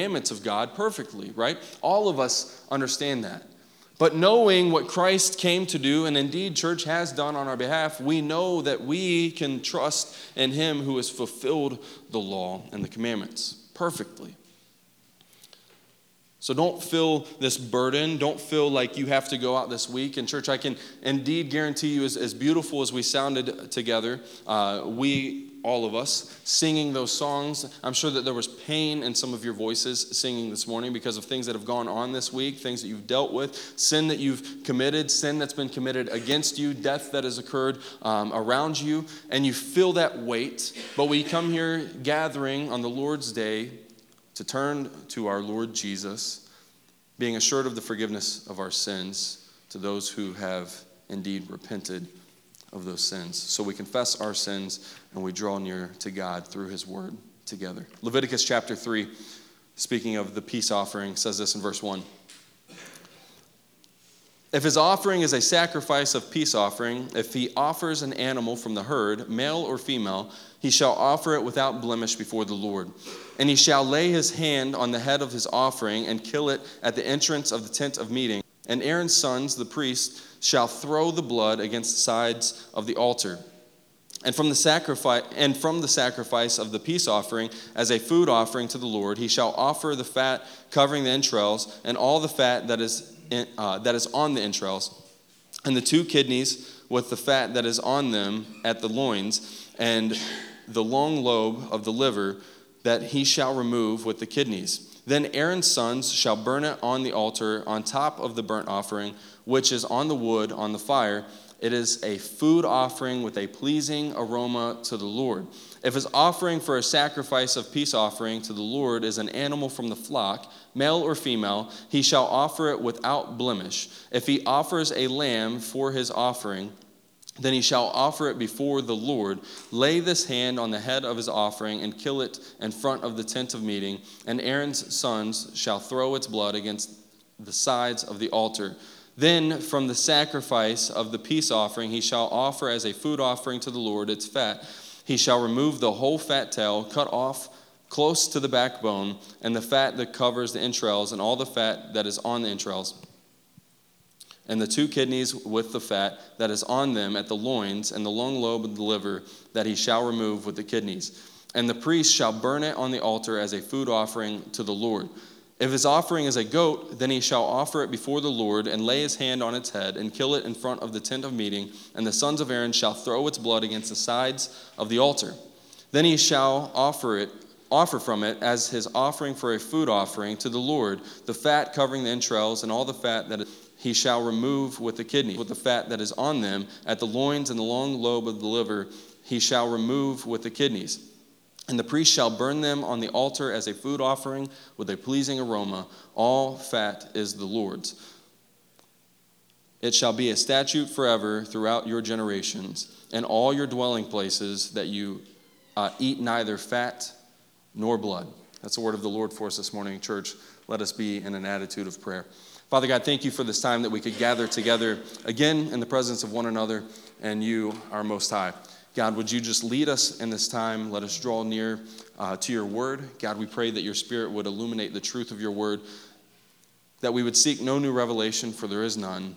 commandments of God perfectly, right? All of us understand that. But knowing what Christ came to do, and indeed church has done on our behalf, we know that we can trust in Him who has fulfilled the law and the commandments perfectly. So don't feel this burden. Don't feel like you have to go out this week. And, church, I can indeed guarantee you, as, as beautiful as we sounded together, uh, we, all of us, singing those songs, I'm sure that there was pain in some of your voices singing this morning because of things that have gone on this week, things that you've dealt with, sin that you've committed, sin that's been committed against you, death that has occurred um, around you. And you feel that weight. But we come here gathering on the Lord's day to turn to our Lord Jesus, being assured of the forgiveness of our sins to those who have indeed repented of those sins. So we confess our sins and we draw near to God through his word together. Leviticus chapter 3, speaking of the peace offering, says this in verse 1. If his offering is a sacrifice of peace offering, if he offers an animal from the herd, male or female, he shall offer it without blemish before the Lord. And he shall lay his hand on the head of his offering and kill it at the entrance of the tent of meeting. And Aaron's sons, the priests, shall throw the blood against the sides of the altar. And from the sacrifice and from the sacrifice of the peace offering as a food offering to the Lord, he shall offer the fat covering the entrails and all the fat that is in, uh, that is on the entrails, and the two kidneys with the fat that is on them at the loins, and the long lobe of the liver that he shall remove with the kidneys. Then Aaron's sons shall burn it on the altar on top of the burnt offering, which is on the wood on the fire. It is a food offering with a pleasing aroma to the Lord. If his offering for a sacrifice of peace offering to the Lord is an animal from the flock, male or female, he shall offer it without blemish. If he offers a lamb for his offering, then he shall offer it before the Lord, lay this hand on the head of his offering, and kill it in front of the tent of meeting. And Aaron's sons shall throw its blood against the sides of the altar. Then from the sacrifice of the peace offering he shall offer as a food offering to the Lord its fat. He shall remove the whole fat tail, cut off close to the backbone, and the fat that covers the entrails, and all the fat that is on the entrails and the two kidneys with the fat that is on them at the loins, and the long lobe of the liver that he shall remove with the kidneys. And the priest shall burn it on the altar as a food offering to the Lord. If his offering is a goat, then he shall offer it before the Lord, and lay his hand on its head, and kill it in front of the tent of meeting, and the sons of Aaron shall throw its blood against the sides of the altar. Then he shall offer it offer from it as his offering for a food offering to the Lord, the fat covering the entrails and all the fat that he shall remove with the kidney, with the fat that is on them, at the loins and the long lobe of the liver, he shall remove with the kidneys. And the priest shall burn them on the altar as a food offering with a pleasing aroma. All fat is the Lord's. It shall be a statute forever throughout your generations, and all your dwelling places, that you uh, eat neither fat nor blood. That's the word of the Lord for us this morning, church. Let us be in an attitude of prayer. Father God, thank you for this time that we could gather together again in the presence of one another and you, our Most High. God, would you just lead us in this time? Let us draw near uh, to your word. God, we pray that your spirit would illuminate the truth of your word, that we would seek no new revelation, for there is none.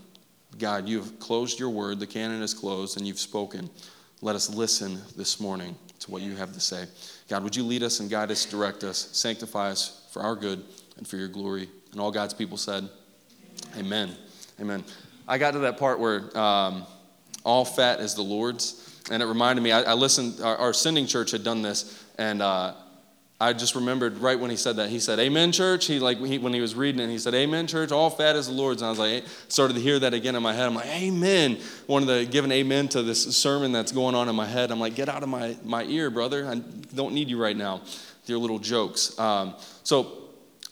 God, you have closed your word, the canon is closed, and you've spoken. Let us listen this morning to what you have to say. God, would you lead us and guide us, direct us, sanctify us for our good and for your glory? And all God's people said, Amen. Amen. I got to that part where um, all fat is the Lord's, and it reminded me. I, I listened. Our, our, sending church had done this, and uh, I just remembered right when he said that. He said, "Amen, church." He like he, when he was reading it, he said, "Amen, church. All fat is the Lord's." And I was like, started to hear that again in my head. I'm like, "Amen." Wanted to give an amen to this sermon that's going on in my head. I'm like, "Get out of my my ear, brother. I don't need you right now." Your little jokes. Um, so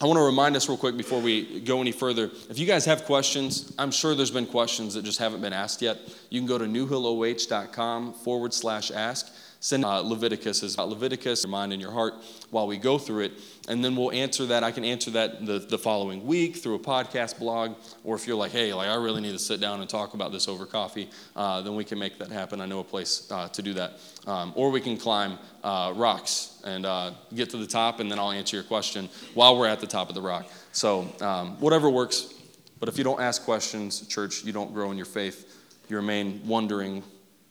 I want to remind us real quick before we go any further. If you guys have questions, I'm sure there's been questions that just haven't been asked yet. You can go to newhilloh.com forward slash ask. Send uh, Leviticus is about Leviticus, your mind and your heart while we go through it. And then we'll answer that. I can answer that the, the following week through a podcast blog. Or if you're like, hey, like I really need to sit down and talk about this over coffee, uh, then we can make that happen. I know a place uh, to do that. Um, or we can climb uh, rocks and uh, get to the top, and then I'll answer your question while we're at the top of the rock. So um, whatever works. But if you don't ask questions, church, you don't grow in your faith. You remain wondering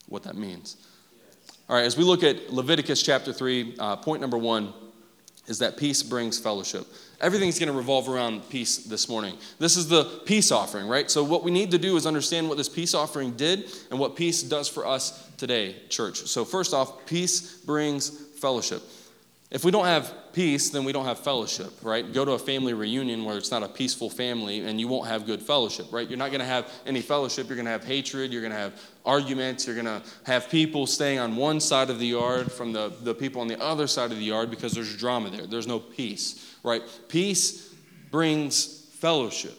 what that means. All right, as we look at Leviticus chapter 3, uh, point number one is that peace brings fellowship. Everything's going to revolve around peace this morning. This is the peace offering, right? So, what we need to do is understand what this peace offering did and what peace does for us today, church. So, first off, peace brings fellowship. If we don't have peace, then we don't have fellowship, right? Go to a family reunion where it's not a peaceful family and you won't have good fellowship, right? You're not going to have any fellowship. You're going to have hatred. You're going to have arguments. You're going to have people staying on one side of the yard from the, the people on the other side of the yard because there's drama there. There's no peace, right? Peace brings fellowship.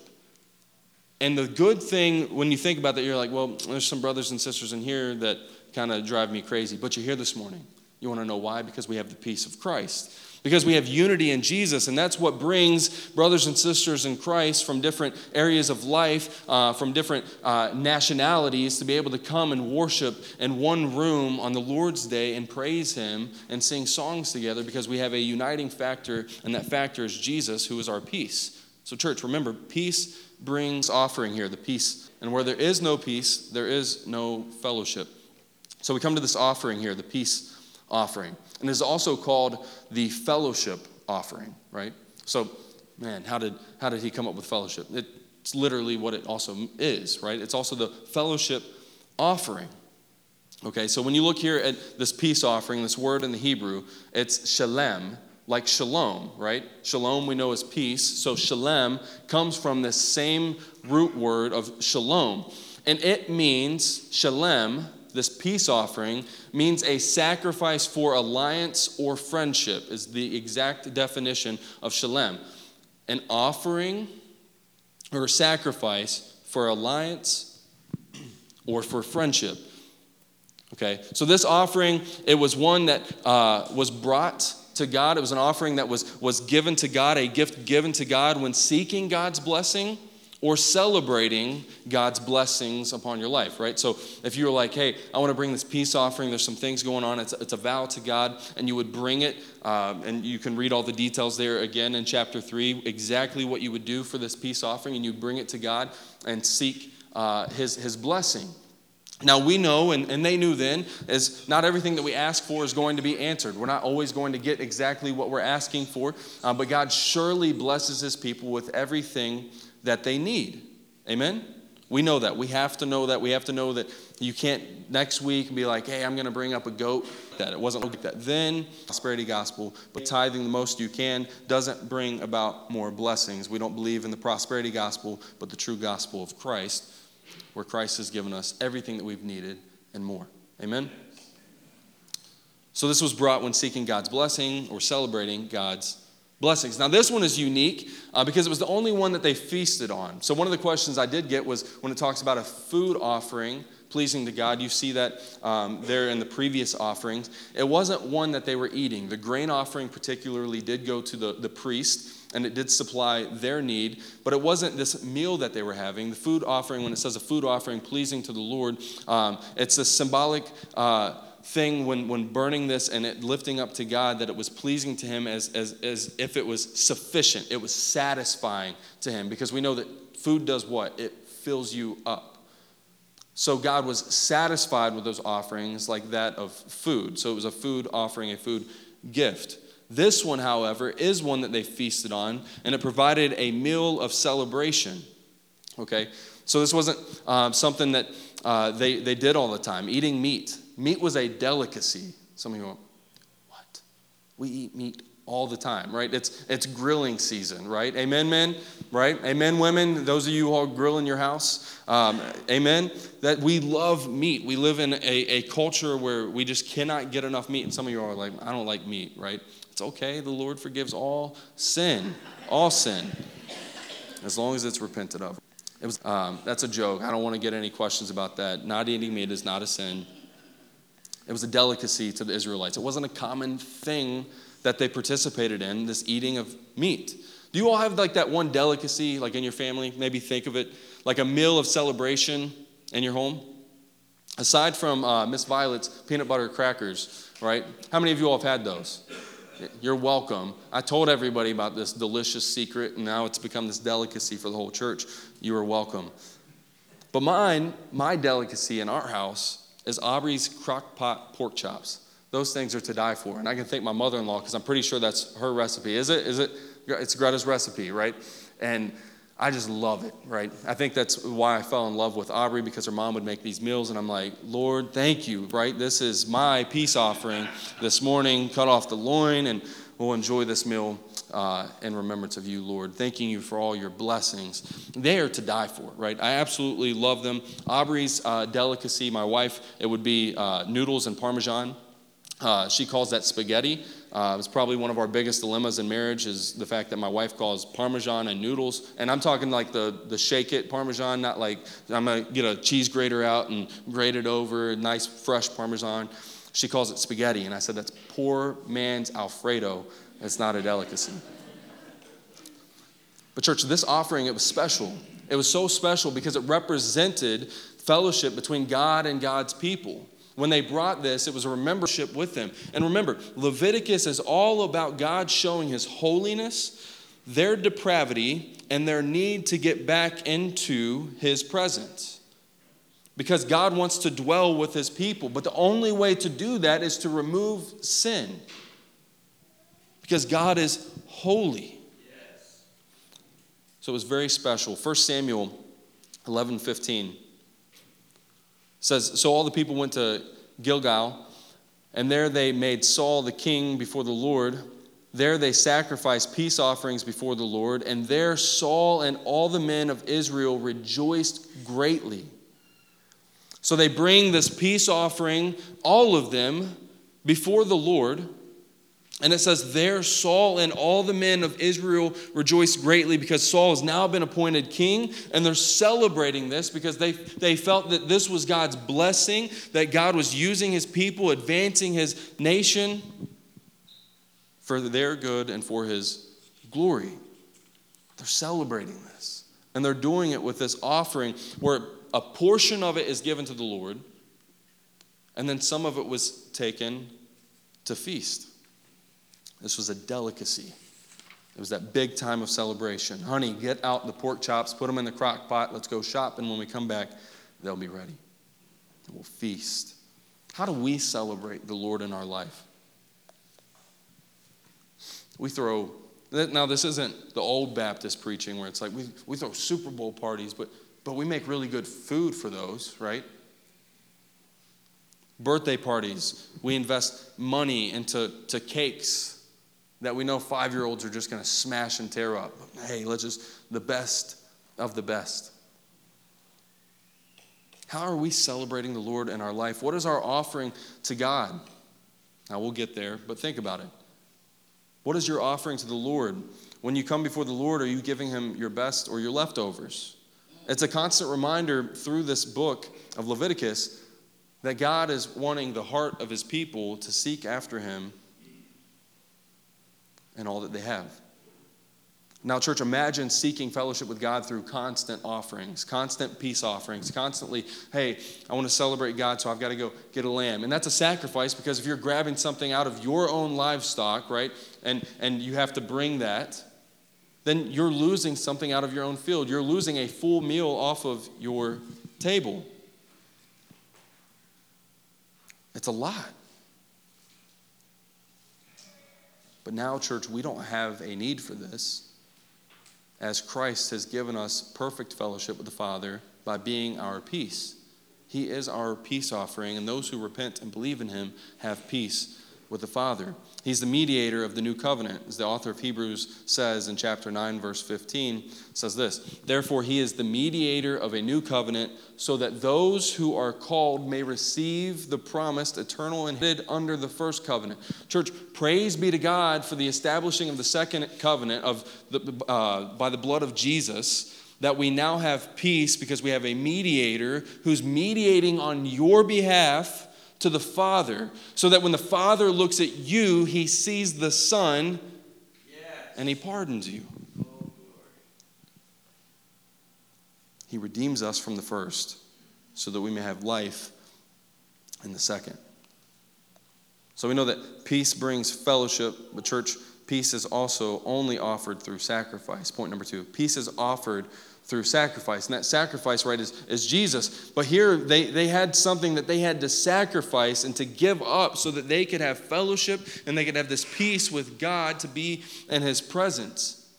And the good thing, when you think about that, you're like, well, there's some brothers and sisters in here that kind of drive me crazy, but you're here this morning. You want to know why? Because we have the peace of Christ. Because we have unity in Jesus, and that's what brings brothers and sisters in Christ from different areas of life, uh, from different uh, nationalities, to be able to come and worship in one room on the Lord's Day and praise Him and sing songs together because we have a uniting factor, and that factor is Jesus, who is our peace. So, church, remember, peace brings offering here, the peace. And where there is no peace, there is no fellowship. So, we come to this offering here, the peace offering. And is also called the fellowship offering, right? So, man, how did, how did he come up with fellowship? It's literally what it also is, right? It's also the fellowship offering. Okay, so when you look here at this peace offering, this word in the Hebrew, it's shalem, like shalom, right? Shalom we know is peace. So shalem comes from this same root word of shalom. And it means, shalem this peace offering means a sacrifice for alliance or friendship, is the exact definition of shalem. An offering or sacrifice for alliance or for friendship. Okay, so this offering, it was one that uh, was brought to God. It was an offering that was, was given to God, a gift given to God when seeking God's blessing or celebrating God's blessings upon your life, right? So if you were like, hey, I want to bring this peace offering, there's some things going on, it's, it's a vow to God, and you would bring it, um, and you can read all the details there again in chapter 3, exactly what you would do for this peace offering, and you bring it to God and seek uh, his, his blessing. Now, we know, and, and they knew then, is not everything that we ask for is going to be answered. We're not always going to get exactly what we're asking for, uh, but God surely blesses his people with everything that they need. Amen? We know that. We have to know that. We have to know that you can't next week be like, hey, I'm going to bring up a goat. That it wasn't like that. Then, prosperity gospel, but tithing the most you can doesn't bring about more blessings. We don't believe in the prosperity gospel, but the true gospel of Christ, where Christ has given us everything that we've needed and more. Amen? So, this was brought when seeking God's blessing or celebrating God's blessings. Now, this one is unique uh, because it was the only one that they feasted on. So, one of the questions I did get was when it talks about a food offering pleasing to God, you see that um, there in the previous offerings. It wasn't one that they were eating. The grain offering, particularly, did go to the, the priest and it did supply their need, but it wasn't this meal that they were having. The food offering, when it says a food offering pleasing to the Lord, um, it's a symbolic. Uh, thing when, when burning this and it lifting up to God that it was pleasing to Him as, as, as if it was sufficient, it was satisfying to Him. Because we know that food does what? It fills you up. So God was satisfied with those offerings like that of food. So it was a food offering, a food gift. This one, however, is one that they feasted on, and it provided a meal of celebration. Okay? So this wasn't uh, something that uh, they, they did all the time, eating meat. Meat was a delicacy. Some of you go, what? We eat meat all the time, right? It's, it's grilling season, right? Amen, men, right? Amen, women, those of you who all grill in your house, um, amen. That we love meat. We live in a, a culture where we just cannot get enough meat. And some of you are like, I don't like meat, right? It's okay. The Lord forgives all sin, all sin, as long as it's repented of. It was, um, that's a joke. I don't want to get any questions about that. Not eating meat is not a sin. It was a delicacy to the Israelites. It wasn't a common thing that they participated in, this eating of meat. Do you all have like that one delicacy, like in your family? Maybe think of it like a meal of celebration in your home. Aside from uh, Miss Violet's peanut butter crackers, right? How many of you all have had those? You're welcome. I told everybody about this delicious secret, and now it's become this delicacy for the whole church. You are welcome. But mine, my delicacy in our house is Aubrey's crock pot pork chops. Those things are to die for. And I can thank my mother in law because I'm pretty sure that's her recipe. Is it? Is it? It's Greta's recipe, right? And I just love it, right? I think that's why I fell in love with Aubrey because her mom would make these meals, and I'm like, Lord, thank you, right? This is my peace offering this morning. Cut off the loin, and we'll enjoy this meal uh, in remembrance of you, Lord. Thanking you for all your blessings. They are to die for, right? I absolutely love them. Aubrey's uh, delicacy, my wife, it would be uh, noodles and Parmesan. Uh, she calls that spaghetti. Uh, it's probably one of our biggest dilemmas in marriage is the fact that my wife calls Parmesan and noodles. And I'm talking like the, the shake it Parmesan, not like I'm to get a cheese grater out and grate it over, nice fresh Parmesan. She calls it spaghetti. And I said, that's poor man's Alfredo. It's not a delicacy. But, church, this offering, it was special. It was so special because it represented fellowship between God and God's people. When they brought this, it was a remembership with them. And remember, Leviticus is all about God showing his holiness, their depravity, and their need to get back into his presence. Because God wants to dwell with his people. But the only way to do that is to remove sin. Because God is holy. So it was very special. 1 Samuel 11 15 says, So all the people went to Gilgal, and there they made Saul the king before the Lord. There they sacrificed peace offerings before the Lord, and there Saul and all the men of Israel rejoiced greatly. So they bring this peace offering, all of them, before the Lord. And it says, There Saul and all the men of Israel rejoiced greatly because Saul has now been appointed king. And they're celebrating this because they, they felt that this was God's blessing, that God was using his people, advancing his nation for their good and for his glory. They're celebrating this. And they're doing it with this offering where a portion of it is given to the Lord, and then some of it was taken to feast. This was a delicacy. It was that big time of celebration. Honey, get out the pork chops, put them in the crock pot, let's go shopping. When we come back, they'll be ready. And we'll feast. How do we celebrate the Lord in our life? We throw, now this isn't the old Baptist preaching where it's like we, we throw Super Bowl parties, but, but we make really good food for those, right? Birthday parties, we invest money into to cakes that we know five year olds are just going to smash and tear up. Hey, let's just, the best of the best. How are we celebrating the Lord in our life? What is our offering to God? Now we'll get there, but think about it. What is your offering to the Lord? When you come before the Lord, are you giving Him your best or your leftovers? It's a constant reminder through this book of Leviticus that God is wanting the heart of His people to seek after Him and all that they have. Now, church, imagine seeking fellowship with God through constant offerings, constant peace offerings, constantly, hey, I want to celebrate God, so I've got to go get a lamb. And that's a sacrifice because if you're grabbing something out of your own livestock, right, and, and you have to bring that, then you're losing something out of your own field. You're losing a full meal off of your table. It's a lot. But now, church, we don't have a need for this, as Christ has given us perfect fellowship with the Father by being our peace. He is our peace offering, and those who repent and believe in him have peace with the Father. He's the mediator of the new covenant, as the author of Hebrews says in chapter 9, verse 15, says this Therefore, he is the mediator of a new covenant, so that those who are called may receive the promised eternal inheritance under the first covenant. Church, praise be to God for the establishing of the second covenant of the, uh, by the blood of Jesus that we now have peace because we have a mediator who's mediating on your behalf to the Father, so that when the Father looks at you, he sees the Son and he pardons you. Oh, he redeems us from the first so that we may have life in the second. So we know that peace brings fellowship, but church, peace is also only offered through sacrifice. Point number two peace is offered through sacrifice. And that sacrifice, right, is, is Jesus. But here they, they had something that they had to sacrifice and to give up so that they could have fellowship and they could have this peace with God to be in His presence.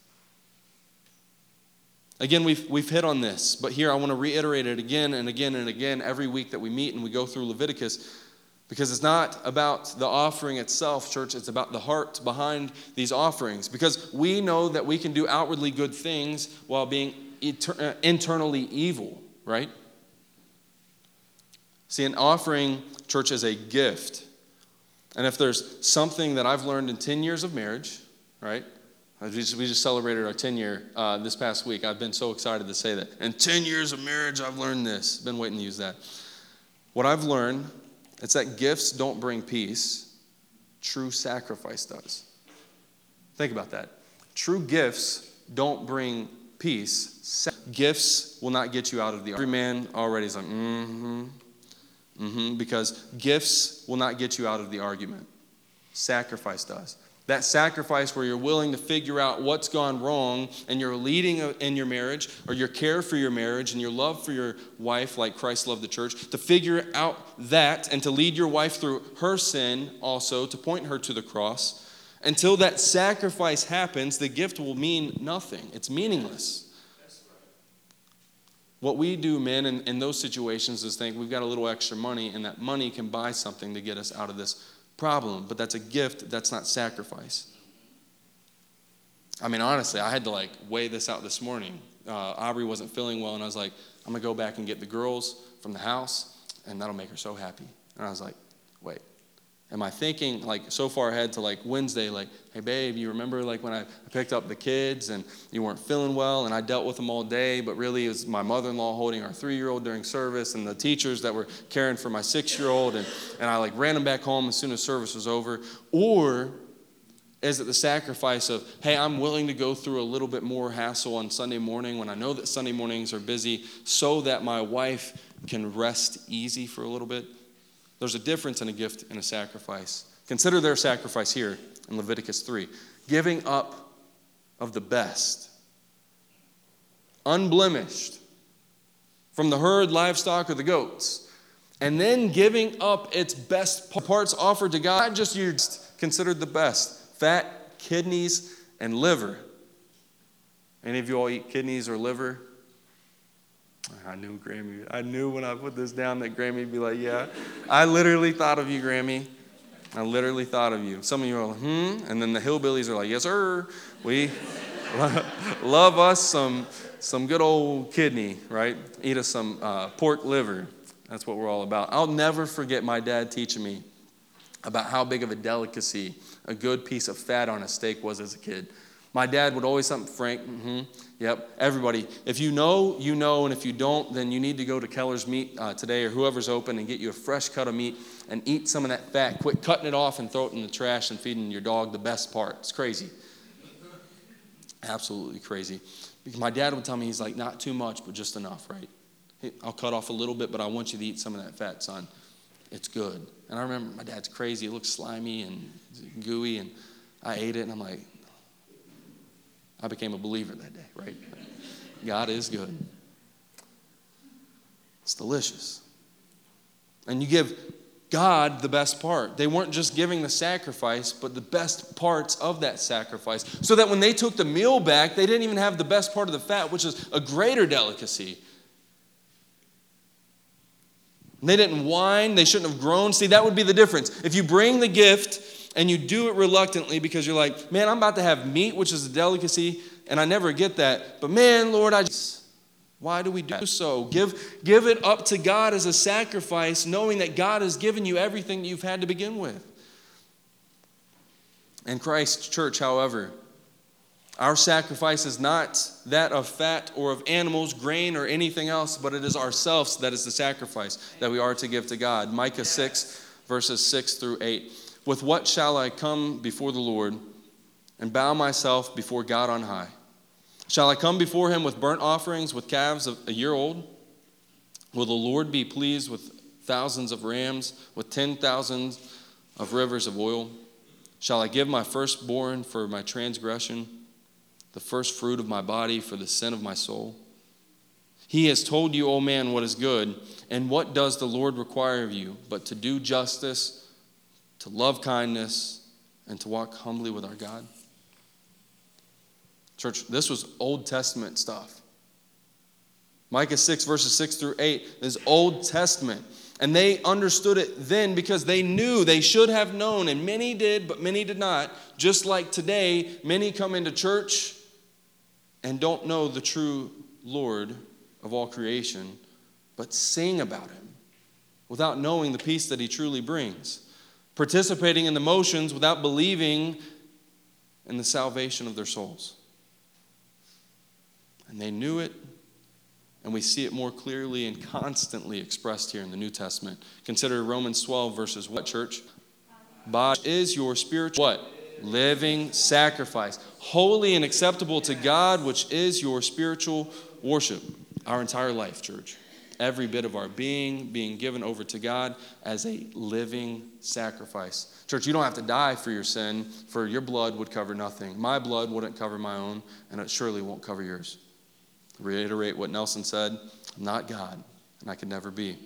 Again, we've, we've hit on this, but here I want to reiterate it again and again and again every week that we meet and we go through Leviticus because it's not about the offering itself, church, it's about the heart behind these offerings. Because we know that we can do outwardly good things while being uh, internally evil, right? See, an offering, church, is a gift. And if there's something that I've learned in 10 years of marriage, right? We just, we just celebrated our 10 year uh, this past week. I've been so excited to say that. In 10 years of marriage, I've learned this. Been waiting to use that. What I've learned is that gifts don't bring peace, true sacrifice does. Think about that. True gifts don't bring peace. Gifts will not get you out of the argument. Every man already is like, mm hmm, mm hmm, because gifts will not get you out of the argument. Sacrifice does. That sacrifice where you're willing to figure out what's gone wrong and you're leading in your marriage or your care for your marriage and your love for your wife, like Christ loved the church, to figure out that and to lead your wife through her sin also, to point her to the cross. Until that sacrifice happens, the gift will mean nothing. It's meaningless. What we do, men, in, in those situations is think we've got a little extra money, and that money can buy something to get us out of this problem, but that's a gift, that's not sacrifice. I mean, honestly, I had to like weigh this out this morning. Uh, Aubrey wasn't feeling well, and I was like, I'm gonna go back and get the girls from the house, and that'll make her so happy. And I was like, wait, am I thinking like so far ahead to like Wednesday, like, hey babe, you remember like when I picked up the kids and you weren't feeling well and I dealt with them all day, but really it was my mother-in-law holding our three-year-old during service and the teachers that were caring for my six-year-old and, and I like ran them back home as soon as service was over? Or is it the sacrifice of, hey, I'm willing to go through a little bit more hassle on Sunday morning when I know that Sunday mornings are busy so that my wife can rest easy for a little bit? There's a difference in a gift and a sacrifice. Consider their sacrifice here in Leviticus 3 giving up of the best, unblemished, from the herd, livestock, or the goats, and then giving up its best parts offered to God, not just considered the best fat, kidneys, and liver. Any of you all eat kidneys or liver? I knew Grammy. I knew when I put this down that Grammy would be like, yeah. I literally thought of you, Grammy. I literally thought of you. Some of you are like, hmm. And then the hillbillies are like, yes, sir. We love us some, some good old kidney, right? Eat us some uh, pork liver. That's what we're all about. I'll never forget my dad teaching me about how big of a delicacy a good piece of fat on a steak was as a kid. My dad would always something, Frank, mm-hmm, yep, everybody. If you know, you know, and if you don't, then you need to go to Keller's Meat uh, today or whoever's open and get you a fresh cut of meat and eat some of that fat. Quit cutting it off and throw it in the trash and feeding your dog the best part. It's crazy. Absolutely crazy. Because my dad would tell me, he's like, not too much, but just enough, right? I'll cut off a little bit, but I want you to eat some of that fat, son. It's good. And I remember my dad's crazy. It looks slimy and gooey, and I ate it, and I'm like, I became a believer that day, right? God is good. It's delicious. And you give God the best part. They weren't just giving the sacrifice, but the best parts of that sacrifice. So that when they took the meal back, they didn't even have the best part of the fat, which is a greater delicacy. They didn't whine, they shouldn't have groaned. See, that would be the difference. If you bring the gift and you do it reluctantly because you're like, man, I'm about to have meat, which is a delicacy, and I never get that. But man, Lord, I just. Why do we do so? Give, give it up to God as a sacrifice, knowing that God has given you everything you've had to begin with. In Christ's church, however, our sacrifice is not that of fat or of animals, grain, or anything else, but it is ourselves that is the sacrifice that we are to give to God. Micah 6 verses 6 through 8. With what shall I come before the Lord and bow myself before God on high? Shall I come before him with burnt offerings, with calves a year old? Will the Lord be pleased with thousands of rams, with ten thousands of rivers of oil? Shall I give my firstborn for my transgression, the first fruit of my body for the sin of my soul? He has told you, O man, what is good, and what does the Lord require of you, but to do justice, to love kindness, and to walk humbly with our God? Church, this was Old Testament stuff. Micah 6, verses 6 through 8 is Old Testament. And they understood it then because they knew they should have known, and many did, but many did not. Just like today, many come into church and don't know the true Lord of all creation, but sing about him without knowing the peace that he truly brings, participating in the motions without believing in the salvation of their souls. And they knew it and we see it more clearly and constantly expressed here in the New Testament. Consider Romans 12, verses what, church? Body is your spiritual what? Living sacrifice, holy and acceptable to God, which is your spiritual worship. Our entire life, church. Every bit of our being being given over to God as a living sacrifice. Church, you don't have to die for your sin, for your blood would cover nothing. My blood wouldn't cover my own, and it surely won't cover yours reiterate what Nelson said I'm not God, and I could never be.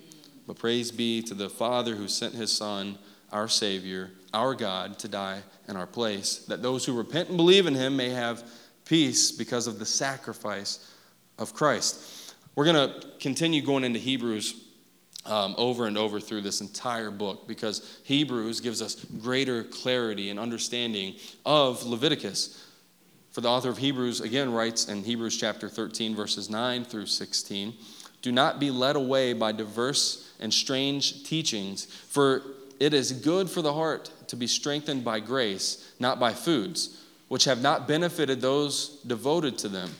But praise be to the Father who sent his Son, our Savior, our God, to die in our place, that those who repent and believe in him may have peace because of the sacrifice of Christ. We're going to continue going into Hebrews um, over and over through this entire book because Hebrews gives us greater clarity and understanding of Leviticus. For the author of Hebrews again writes in Hebrews chapter 13, verses 9 through 16 Do not be led away by diverse and strange teachings, for it is good for the heart to be strengthened by grace, not by foods, which have not benefited those devoted to them.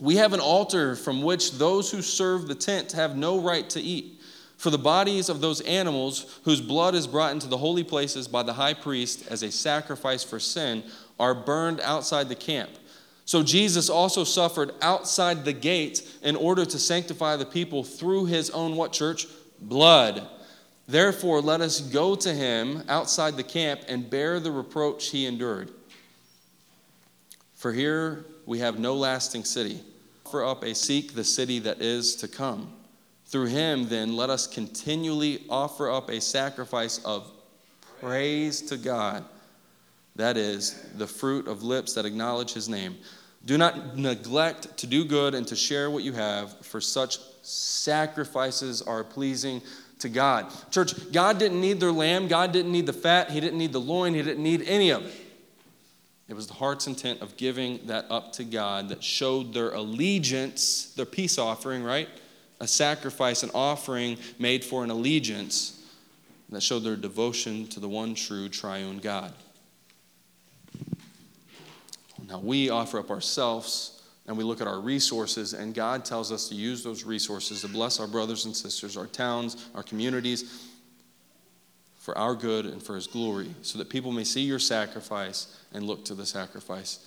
We have an altar from which those who serve the tent have no right to eat. For the bodies of those animals whose blood is brought into the holy places by the high priest as a sacrifice for sin are burned outside the camp. So Jesus also suffered outside the gate in order to sanctify the people through his own what church? Blood. Therefore, let us go to him outside the camp and bear the reproach he endured. For here we have no lasting city. Offer up a seek the city that is to come. Through him, then, let us continually offer up a sacrifice of praise to God that is, the fruit of lips that acknowledge his name. Do not neglect to do good and to share what you have, for such sacrifices are pleasing to God. Church, God didn't need their lamb, God didn't need the fat, He didn't need the loin, He didn't need any of it. It was the heart's intent of giving that up to God that showed their allegiance, their peace offering, right? A sacrifice, an offering made for an allegiance that showed their devotion to the one true triune God. Now, we offer up ourselves and we look at our resources, and God tells us to use those resources to bless our brothers and sisters, our towns, our communities, for our good and for His glory, so that people may see your sacrifice and look to the sacrifice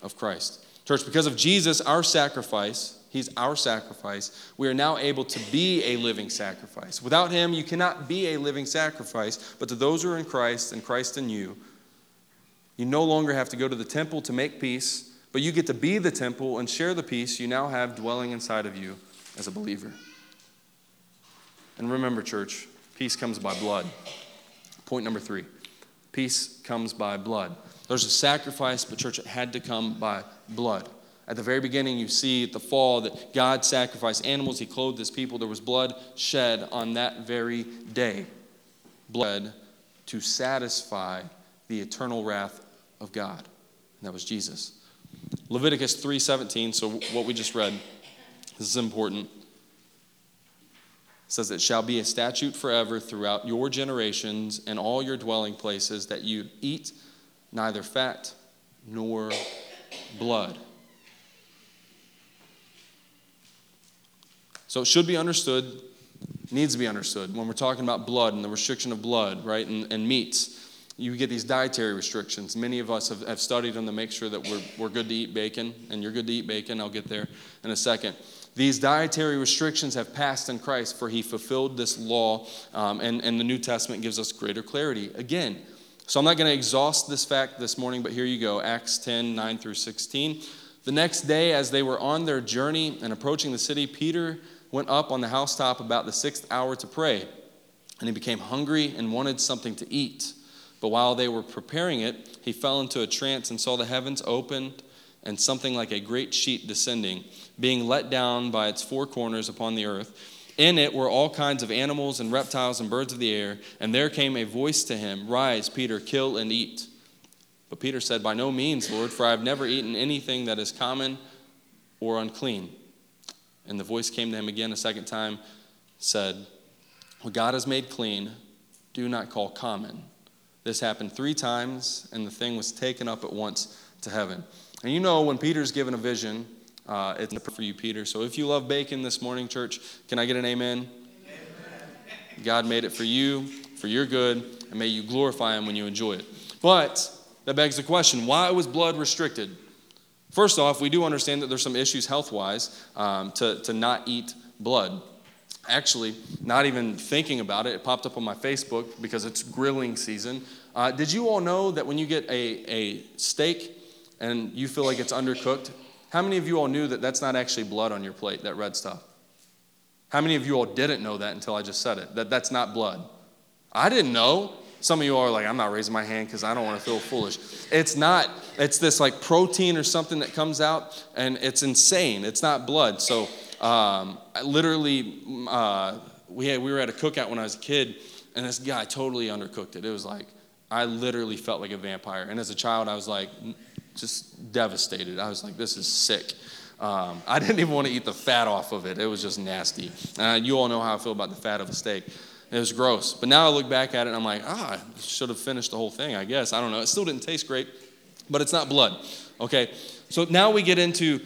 of Christ. Church, because of Jesus, our sacrifice, He's our sacrifice, we are now able to be a living sacrifice. Without Him, you cannot be a living sacrifice, but to those who are in Christ and Christ in you, you no longer have to go to the temple to make peace, but you get to be the temple and share the peace you now have dwelling inside of you as a believer. And remember, church, peace comes by blood. Point number three peace comes by blood. There's a sacrifice, but church, it had to come by blood. At the very beginning, you see at the fall that God sacrificed animals, He clothed His people. There was blood shed on that very day. Blood to satisfy the eternal wrath of God. And that was Jesus. Leviticus 3:17, so what we just read, this is important. Says it shall be a statute forever throughout your generations and all your dwelling places that you eat neither fat nor blood. So it should be understood needs to be understood when we're talking about blood and the restriction of blood, right, and, and meats. You get these dietary restrictions. Many of us have, have studied them to make sure that we're, we're good to eat bacon, and you're good to eat bacon. I'll get there in a second. These dietary restrictions have passed in Christ, for he fulfilled this law, um, and, and the New Testament gives us greater clarity. Again, so I'm not going to exhaust this fact this morning, but here you go Acts 10 9 through 16. The next day, as they were on their journey and approaching the city, Peter went up on the housetop about the sixth hour to pray. And he became hungry and wanted something to eat. But while they were preparing it, he fell into a trance and saw the heavens opened and something like a great sheet descending, being let down by its four corners upon the earth. In it were all kinds of animals and reptiles and birds of the air. And there came a voice to him Rise, Peter, kill and eat. But Peter said, By no means, Lord, for I have never eaten anything that is common or unclean. And the voice came to him again a second time, said, What God has made clean, do not call common. This happened three times, and the thing was taken up at once to heaven. And you know, when Peter's given a vision, uh, it's for you, Peter. So if you love bacon this morning, church, can I get an amen? amen? God made it for you, for your good, and may you glorify Him when you enjoy it. But that begs the question why was blood restricted? First off, we do understand that there's some issues health wise um, to, to not eat blood. Actually, not even thinking about it, it popped up on my Facebook because it's grilling season. Uh, did you all know that when you get a, a steak and you feel like it's undercooked, how many of you all knew that that's not actually blood on your plate, that red stuff? How many of you all didn't know that until I just said it, that that's not blood? I didn't know. Some of you are like, I'm not raising my hand because I don't want to feel foolish. It's not, it's this like protein or something that comes out, and it's insane. It's not blood. So, um, I literally, uh, we, had, we were at a cookout when I was a kid, and this guy totally undercooked it. It was like, I literally felt like a vampire. And as a child, I was like, just devastated. I was like, this is sick. Um, I didn't even want to eat the fat off of it. It was just nasty. And you all know how I feel about the fat of a steak. It was gross. But now I look back at it and I'm like, ah, I should have finished the whole thing, I guess. I don't know. It still didn't taste great, but it's not blood. Okay? So now we get into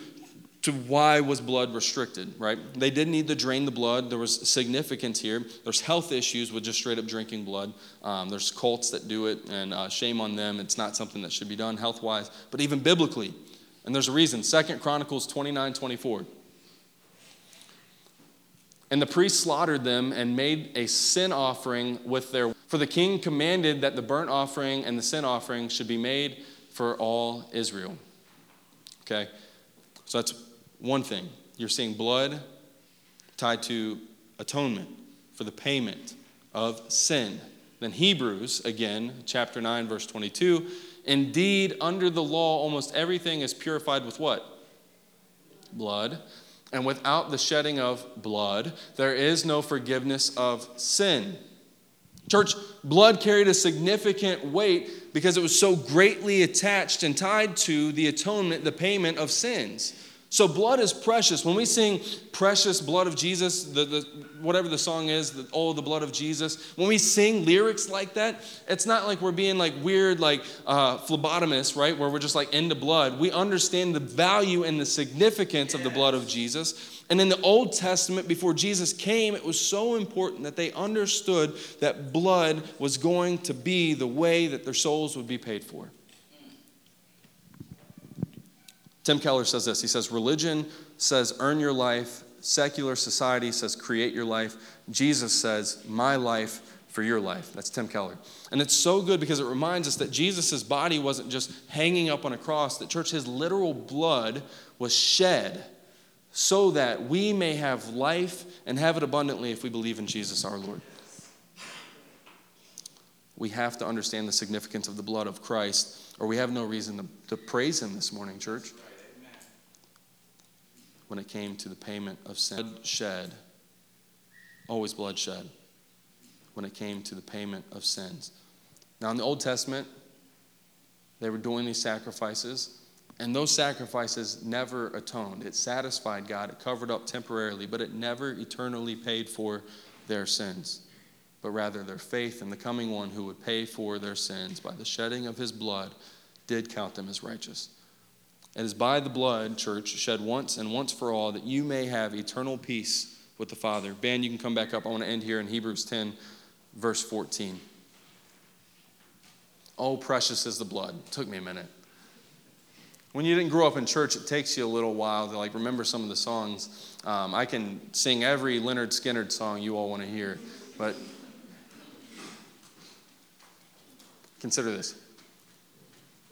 to why was blood restricted, right? They didn't need to drain the blood. There was significance here. There's health issues with just straight up drinking blood. Um, there's cults that do it, and uh, shame on them. It's not something that should be done health wise, but even biblically. And there's a reason. Second Chronicles 29 24. And the priests slaughtered them and made a sin offering with their. For the king commanded that the burnt offering and the sin offering should be made for all Israel. Okay? So that's one thing. You're seeing blood tied to atonement for the payment of sin. Then Hebrews, again, chapter 9, verse 22. Indeed, under the law, almost everything is purified with what? Blood. And without the shedding of blood, there is no forgiveness of sin. Church, blood carried a significant weight because it was so greatly attached and tied to the atonement, the payment of sins. So blood is precious. When we sing precious blood of Jesus, the, the, whatever the song is, the, oh, the blood of Jesus, when we sing lyrics like that, it's not like we're being like weird, like uh, phlebotomists, right? Where we're just like into blood. We understand the value and the significance of the blood of Jesus. And in the Old Testament, before Jesus came, it was so important that they understood that blood was going to be the way that their souls would be paid for. Tim Keller says this. He says, Religion says, earn your life. Secular society says, create your life. Jesus says, my life for your life. That's Tim Keller. And it's so good because it reminds us that Jesus' body wasn't just hanging up on a cross, that church, his literal blood was shed so that we may have life and have it abundantly if we believe in Jesus our Lord. We have to understand the significance of the blood of Christ, or we have no reason to, to praise him this morning, church when it came to the payment of sin. Blood shed, always bloodshed, when it came to the payment of sins. Now, in the Old Testament, they were doing these sacrifices, and those sacrifices never atoned. It satisfied God, it covered up temporarily, but it never eternally paid for their sins, but rather their faith in the coming one who would pay for their sins by the shedding of his blood did count them as righteous. It is by the blood, church, shed once and once for all, that you may have eternal peace with the Father. Ben, you can come back up. I want to end here in Hebrews 10, verse 14. Oh, precious is the blood. It took me a minute. When you didn't grow up in church, it takes you a little while to like remember some of the songs. Um, I can sing every Lynyrd Skynyrd song you all want to hear, but consider this.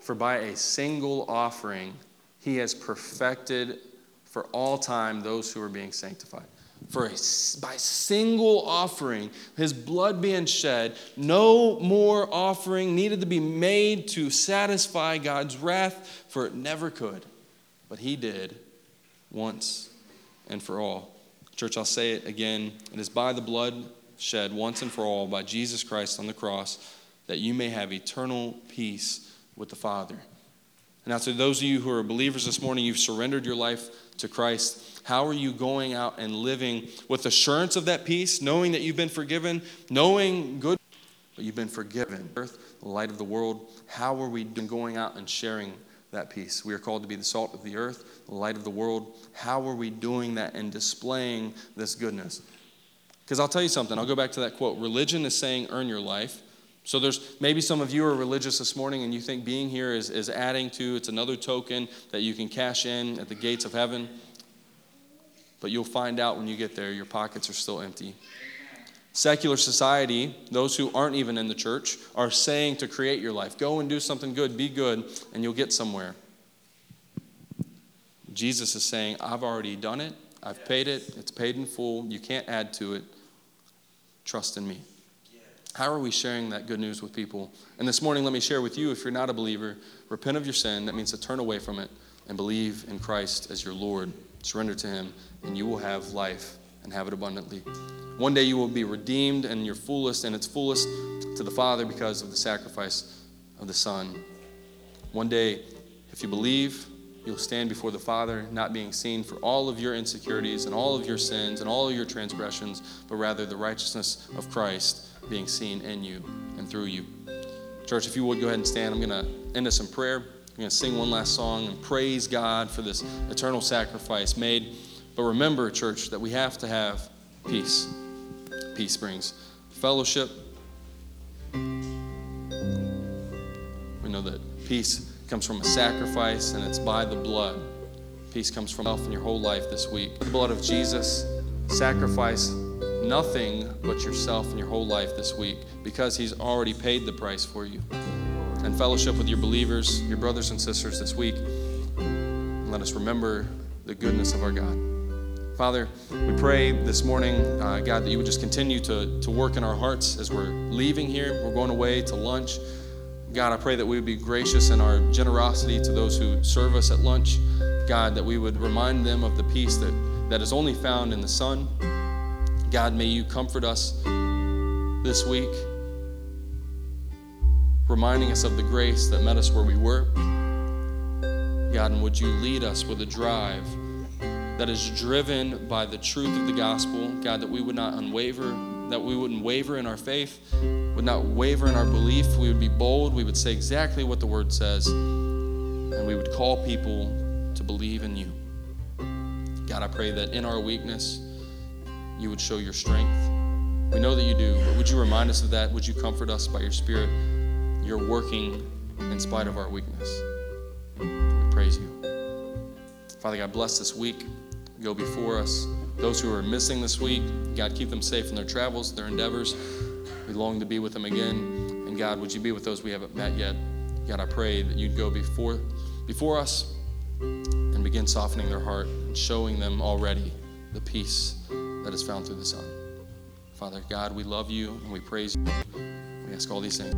For by a single offering, he has perfected for all time those who are being sanctified for a, by single offering, his blood being shed, no more offering needed to be made to satisfy God's wrath, for it never could. But he did once and for all. Church, I'll say it again. It is by the blood shed once and for all by Jesus Christ on the cross that you may have eternal peace with the Father. And now, to those of you who are believers this morning, you've surrendered your life to Christ. How are you going out and living with assurance of that peace, knowing that you've been forgiven, knowing good, but you've been forgiven? Earth, the light of the world. How are we going out and sharing that peace? We are called to be the salt of the earth, the light of the world. How are we doing that and displaying this goodness? Because I'll tell you something, I'll go back to that quote. Religion is saying, earn your life. So there's maybe some of you are religious this morning and you think being here is, is adding to, it's another token that you can cash in at the gates of heaven. But you'll find out when you get there, your pockets are still empty. Secular society, those who aren't even in the church, are saying to create your life go and do something good, be good, and you'll get somewhere. Jesus is saying, I've already done it, I've paid it, it's paid in full, you can't add to it. Trust in me. How are we sharing that good news with people? And this morning, let me share with you if you're not a believer, repent of your sin. That means to turn away from it and believe in Christ as your Lord. Surrender to Him, and you will have life and have it abundantly. One day you will be redeemed and your fullest, and its fullest to the Father because of the sacrifice of the Son. One day, if you believe, you'll stand before the Father, not being seen for all of your insecurities and all of your sins and all of your transgressions, but rather the righteousness of Christ being seen in you and through you. Church, if you would go ahead and stand, I'm going to end us in prayer. I'm going to sing one last song and praise God for this eternal sacrifice made. But remember, church, that we have to have peace. Peace brings fellowship. We know that peace comes from a sacrifice and it's by the blood. Peace comes from self in your whole life this week. The blood of Jesus, sacrifice nothing but yourself and your whole life this week because He's already paid the price for you. And fellowship with your believers, your brothers and sisters this week. Let us remember the goodness of our God. Father, we pray this morning, uh, God, that you would just continue to, to work in our hearts as we're leaving here. We're going away to lunch. God, I pray that we would be gracious in our generosity to those who serve us at lunch. God, that we would remind them of the peace that, that is only found in the Son God, may you comfort us this week, reminding us of the grace that met us where we were. God, and would you lead us with a drive that is driven by the truth of the gospel, God, that we would not unwaver, that we wouldn't waver in our faith, would not waver in our belief. We would be bold. We would say exactly what the word says, and we would call people to believe in you. God, I pray that in our weakness, you would show your strength. We know that you do, but would you remind us of that? Would you comfort us by your Spirit? You're working in spite of our weakness. We praise you. Father God, bless this week. Go before us. Those who are missing this week, God, keep them safe in their travels, their endeavors. We long to be with them again. And God, would you be with those we haven't met yet? God, I pray that you'd go before, before us and begin softening their heart and showing them already the peace that is found through the Son. Father God, we love you and we praise you. We ask all these things.